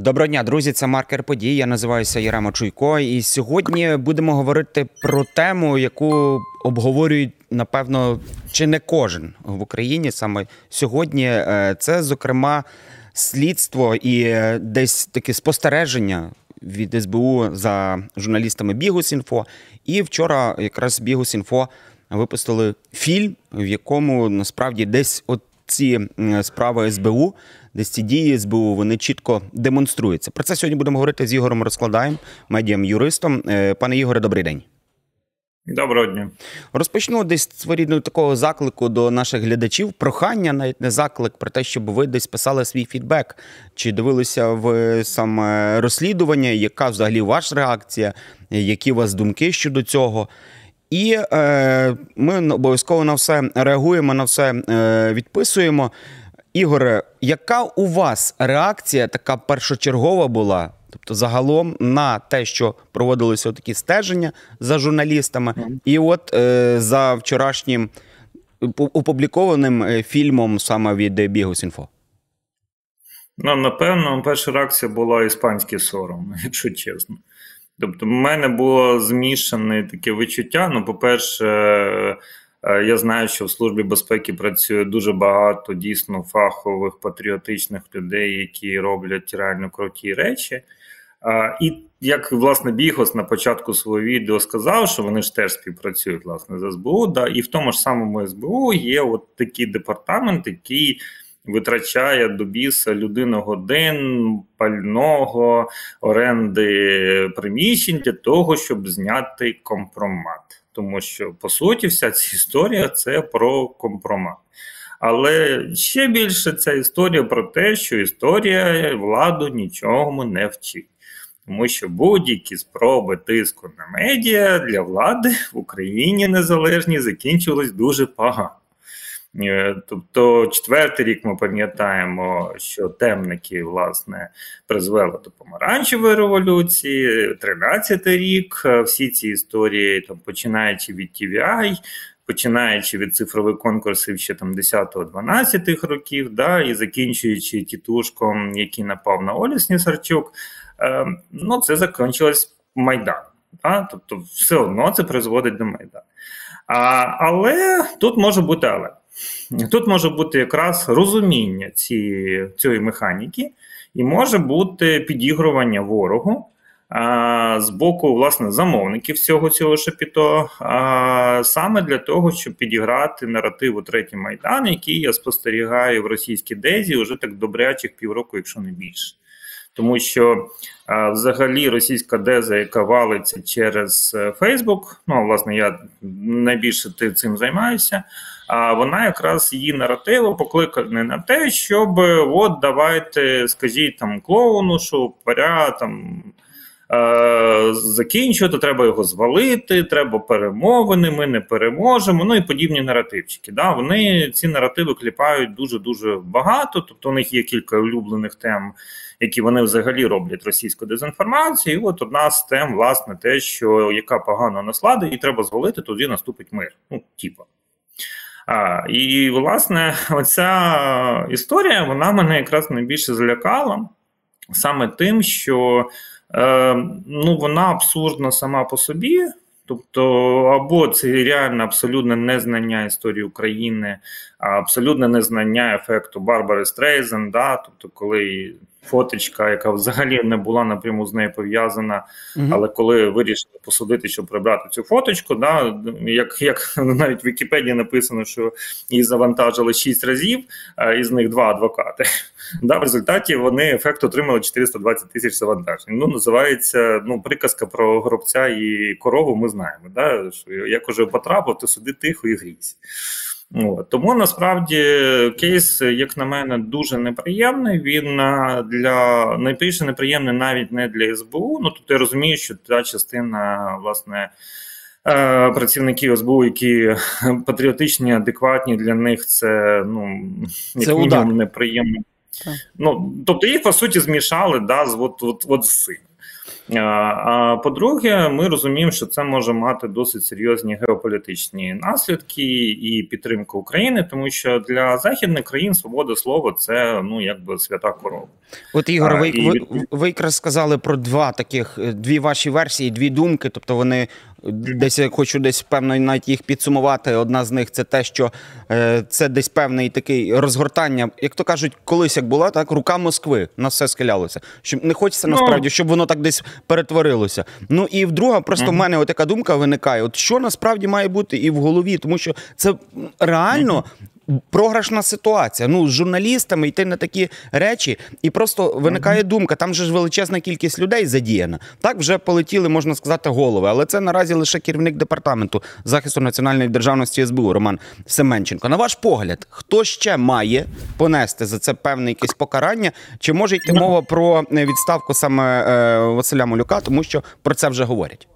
Доброго дня, друзі. Це маркер подій. Я називаюся Єрема Чуйко. І сьогодні будемо говорити про тему, яку обговорюють напевно чи не кожен в Україні. Саме сьогодні е, це, зокрема, слідство і е, десь таке спостереження від СБУ за журналістами Бігус.Інфо. І вчора якраз Бігус.Інфо випустили фільм, в якому насправді десь от ці справи СБУ, десь ці дії СБУ, вони чітко демонструються. Про це сьогодні будемо говорити з Ігорем Розкладаєм, медіям юристом. Е, пане Ігоре, добрий день. Доброго дня. Розпочну десь своєрідного такого заклику до наших глядачів. Прохання, навіть не заклик, про те, щоб ви десь писали свій фідбек, чи дивилися в саме розслідування, яка взагалі ваша реакція, які у вас думки щодо цього. І е, ми обов'язково на все реагуємо, на все е, відписуємо. Ігоре, яка у вас реакція така першочергова була? Тобто, загалом на те, що проводилися такі стеження за журналістами, і от е, за вчорашнім опублікованим е, фільмом саме від Бігус.Інфо? Ну, напевно, перша реакція була іспанський сором, якщо чесно. Тобто, в мене було змішане таке відчуття. Ну, по-перше, е, я знаю, що в службі безпеки працює дуже багато дійсно фахових патріотичних людей, які роблять реально круті речі. І як власне Бігос на початку свого відео сказав, що вони ж теж співпрацюють власне з СБУ, да, і в тому ж самому СБУ є от такий департамент, який витрачає до біса людиногодин, пального, оренди приміщень для того, щоб зняти компромат. Тому що по суті вся ця історія це про компромат. Але ще більше ця історія про те, що історія владу нічому не вчить. Тому що будь-які спроби тиску на медіа для влади в Україні незалежній закінчились дуже погано. Е, тобто, четвертий рік ми пам'ятаємо, що темники власне призвели до помаранчевої революції, тринадцятий рік е, всі ці історії, там починаючи від TVI, починаючи від цифрових конкурсів ще там 10-12 років, да, і закінчуючи тітушком, який напав на Олю Снісарчук, е, ну це закінчилось Майдан. Да? Тобто, все одно це призводить до Майдану. А, Але тут може бути але. Тут може бути якраз розуміння цієї, цієї механіки, і може бути підігрування ворогу а, з боку власне замовників всього цього шапіто, а, саме для того, щоб підіграти наративу третій майдан, який я спостерігаю в російській дезі вже так добрячих півроку, якщо не більше. Тому що а, взагалі російська деза, яка валиться через Фейсбук, ну власне, я найбільше цим займаюся. А вона якраз її наративо покликане на те, щоб от давайте скажіть там клоуну, що паря там. Закінчувати, треба його звалити, треба перемовини, ми не переможемо. Ну і подібні наративчики. Да? Вони ці наративи кліпають дуже дуже багато. Тобто у них є кілька улюблених тем, які вони взагалі роблять російську дезінформацію. І от одна з тем, власне, те, що яка погана наслада, і треба звалити, тоді наступить мир. Ну, типа. І, власне, оця історія вона мене якраз найбільше злякала саме тим, що е, ну, вона абсурдна сама по собі. Тобто, або це реально абсолютне незнання історії України, абсолютне незнання ефекту Барбари Стрейзен, да, тобто, коли фоточка, яка взагалі не була напряму з нею пов'язана. Угу. Але коли вирішили посудити, щоб прибрати цю фоточку, да, як як навіть в Вікіпедії написано, що її завантажили 6 разів, із них два адвокати. Да, В результаті вони ефект отримали 420 тисяч завантажень. Ну, називається ну, приказка про гробця і корову. Ми знаємо. Да, що Як уже потрапив, то сиди тихо і грійся. От. Тому насправді кейс, як на мене, дуже неприємний. Він для найбільше неприємний навіть не для СБУ. Ну тут я розумію, що та частина власне. Е, працівників СБУ, які патріотичні, адекватні для них це ну як це мінімум неприємно. Так. Ну тобто їх по суті змішали да, з от, от, от з. А по-друге, ми розуміємо, що це може мати досить серйозні геополітичні наслідки і підтримку України, тому що для західних країн свобода слова це ну якби свята корова. От Ігор, ви, і... ви, ви якраз сказали про два таких дві ваші версії, дві думки. Тобто вони десь я хочу десь певно навіть їх підсумувати. Одна з них це те, що е, це десь певний такий розгортання, як то кажуть, колись як була, так рука Москви на все схилялося. Щоб не хочеться ну. насправді, щоб воно так десь перетворилося. Ну і вдруга, просто в мене така думка виникає: от що насправді має бути і в голові, тому що це реально програшна ситуація. Ну, з журналістами йти на такі речі, і просто виникає думка. Там же ж величезна кількість людей задіяна. Так вже полетіли, можна сказати, голови. Але це наразі лише керівник департаменту захисту національної державності СБУ Роман Семенченко. На ваш погляд, хто ще має понести за це певне якесь покарання? Чи може йти мова про відставку саме е, Василя Малюка, тому що про це вже говорять?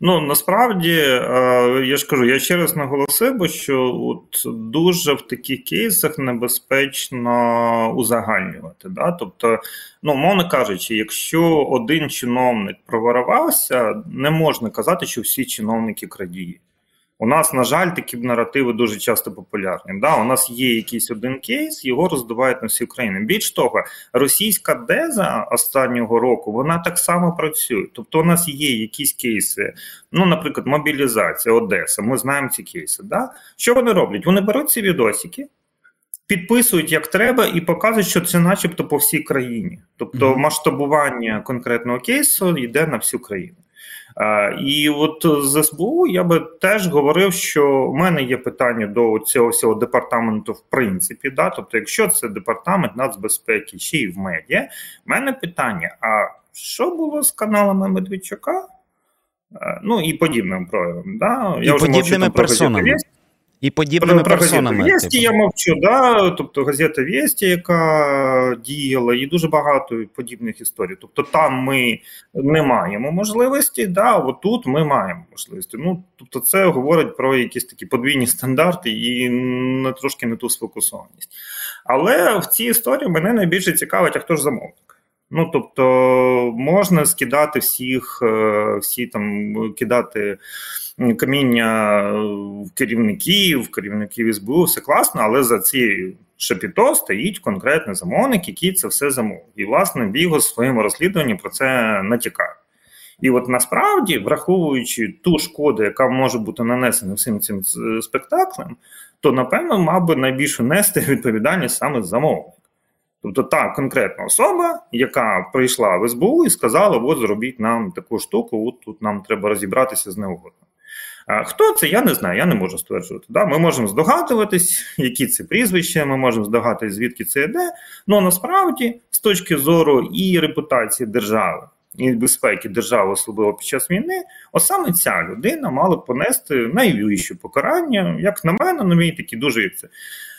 Ну насправді е, я ж кажу, я ще раз наголосив, бо що от дуже в таких кейсах небезпечно узагальнювати. Да? Тобто, ну мовно кажучи, якщо один чиновник проварувався, не можна казати, що всі чиновники крадії. У нас, на жаль, такі наративи дуже часто популярні. Да, У нас є якийсь один кейс, його роздувають на всі Україну. Більш того, російська деза останнього року вона так само працює. Тобто, у нас є якісь кейси, ну, наприклад, мобілізація, Одеса. Ми знаємо ці кейси. Да? Що вони роблять? Вони беруть ці відосики. Підписують як треба і показують, що це, начебто, по всій країні. Тобто, масштабування конкретного кейсу йде на всю країну. І от з СБУ я би теж говорив, що в мене є питання до цього всього департаменту, в принципі, да, тобто, якщо це департамент нацбезпеки ще й в медіа, в мене питання: а що було з каналами Медведчука? Ну і подібним проявом. Да? І я вже подібними персонами. І подібними про, персонами. Про Вєсті типу. я мовчу, да, тобто газета Вєсті, яка діяла, і дуже багато подібних історій. Тобто там ми не маємо можливості, да, от тут ми маємо можливості. Ну, Тобто, це говорить про якісь такі подвійні стандарти і не трошки не ту сфокусованість. Але в цій історії мене найбільше цікавить, а хто ж замовник. Ну, тобто, можна скидати всіх, е, всі там кидати каміння в керівників, керівників СБУ, все класно, але за цією шапіто стоїть конкретний замовник, який це все замовив. І, власне, Біго в своєму розслідуванні про це натякає. І от насправді, враховуючи ту шкоду, яка може бути нанесена всім цим спектаклем, то напевно мав би найбільше нести відповідальність саме замовник. Тобто та конкретна особа, яка прийшла в СБУ і сказала: от зробіть нам таку штуку, от тут нам треба розібратися з неугодним. Хто це? Я не знаю, я не можу стверджувати. Да? Ми можемо здогадуватись, які це прізвища, ми можемо здогадуватись, звідки це йде. Але насправді, з точки зору і репутації держави, і безпеки держави, особливо під час війни, ось саме ця людина мала б понести найвищі покарання, як на мене, на мій такі дуже як це.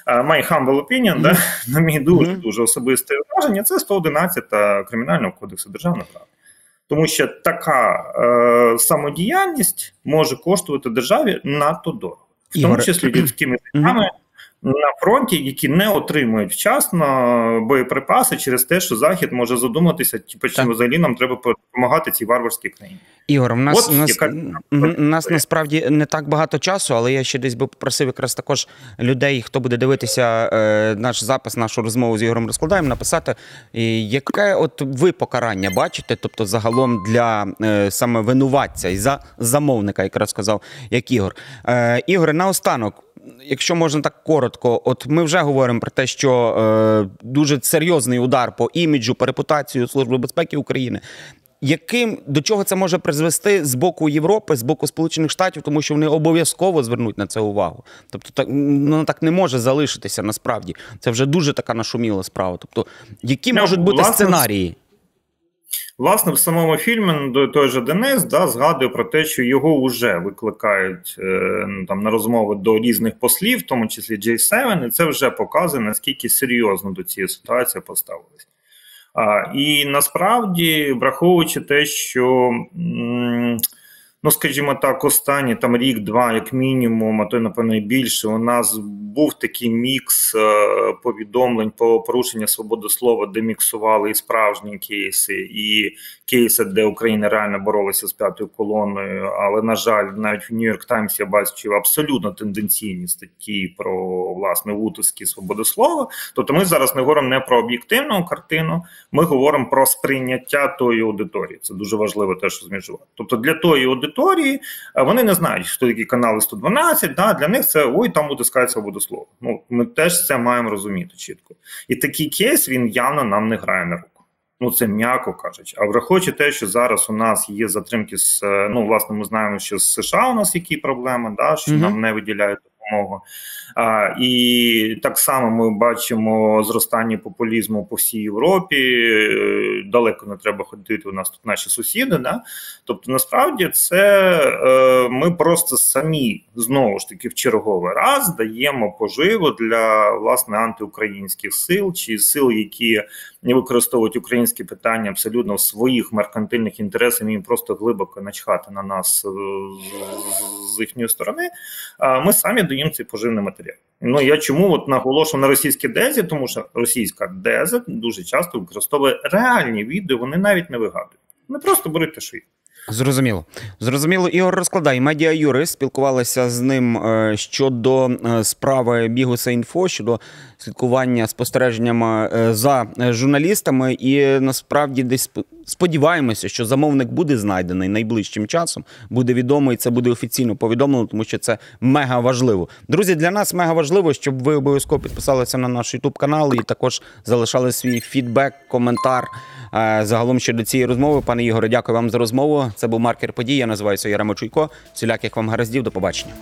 My humble opinion, mm-hmm. да, на мій дуже дуже особисте враження, це 111 кримінального кодексу державної права тому що така е, самодіяльність може коштувати державі надто дорого, в тому числі людськими життями на фронті, які не отримують вчасно боєприпаси через те, що захід може задуматися, чи взагалі нам треба допомагати цій варварській країні. Ігор, у нас От, нас, яка... нас насправді не так багато часу, але я ще десь би попросив якраз також людей, хто буде дивитися е, наш запис, нашу розмову з Ігорем розкладаємо, написати, яке от ви покарання бачите, тобто загалом для е, саме винуватця і за замовника, якраз сказав, як Ігор. Е, Ігоре, наостанок якщо можна так коротко, от ми вже говоримо про те, що е, дуже серйозний удар по іміджу, по репутацію Служби безпеки України. Яким до чого це може призвести з боку Європи, з боку Сполучених Штатів, тому що вони обов'язково звернуть на це увагу. Тобто, так воно так не може залишитися насправді. Це вже дуже така нашуміла справа. Тобто, які no, можуть бути власне, сценарії? Власне, в самому фільмі той же Денис да, згадує про те, що його вже викликають е, ну, там на розмови до різних послів, в тому числі J7, і це вже показує, наскільки серйозно до цієї ситуації поставились. А, І насправді, враховуючи те, що м, Ну, скажімо так, останні там рік-два, як мінімум, а то напевно і більше. У нас був такий мікс е, повідомлень по порушення свободи слова, де міксували і справжні кейси, і кейси, де Україна реально боролася з п'ятою колоною. Але на жаль, навіть в Нью-Йорк Таймс я бачив абсолютно тенденційні статті про власне утиски свободи слова. Тобто, ми зараз не говоримо не про об'єктивну картину, ми говоримо про сприйняття тої аудиторії. Це дуже важливо теж розміжувати. Тобто для тої аудиторії е, вони не знають, хто такі канали 112, да, для них це ой, там утискається водослово. Ну ми теж це маємо розуміти чітко. І такий кейс він явно нам не грає на руку. Ну, це м'яко кажучи. А враховуючи те, що зараз у нас є затримки з е, ну, власне, ми знаємо, що з США у нас які проблеми, да, що Мгм. нам не виділяють допомогу. А, і так само ми бачимо зростання популізму по всій Європі. Е, Далеко не треба ходити. У нас тут наші сусіди. Да? Тобто, насправді, це е, ми просто самі знову ж таки в черговий раз даємо поживу для власне антиукраїнських сил чи сил, які не використовують українські питання абсолютно в своїх меркантильних інтересах, їм просто глибоко начхати на нас е, з- їхньої сторони. Ми самі даємо цей поживний матеріал. Ну я чому от наголошую на російській дезі, тому що російська деза дуже часто використовує реальні відео, вони навіть не вигадують. Не просто беруть те, що є. Зрозуміло. Зрозуміло, Ігор розкладай. Медіа юрист спілкувалися з ним е, щодо е, справи Бігуса інфо, щодо слідкування спостереженнями е, за журналістами. І насправді десь сподіваємося, що замовник буде знайдений найближчим часом, буде відомо і це буде офіційно повідомлено, тому що це мега важливо. Друзі, для нас мега важливо, щоб ви обов'язково підписалися на наш YouTube канал і також залишали свій фідбек, коментар. Загалом щодо цієї розмови, пане Ігоре, дякую вам за розмову. Це був маркер подій. Я називаюся Ярема Чуйко. Всіляких вам гараздів. До побачення.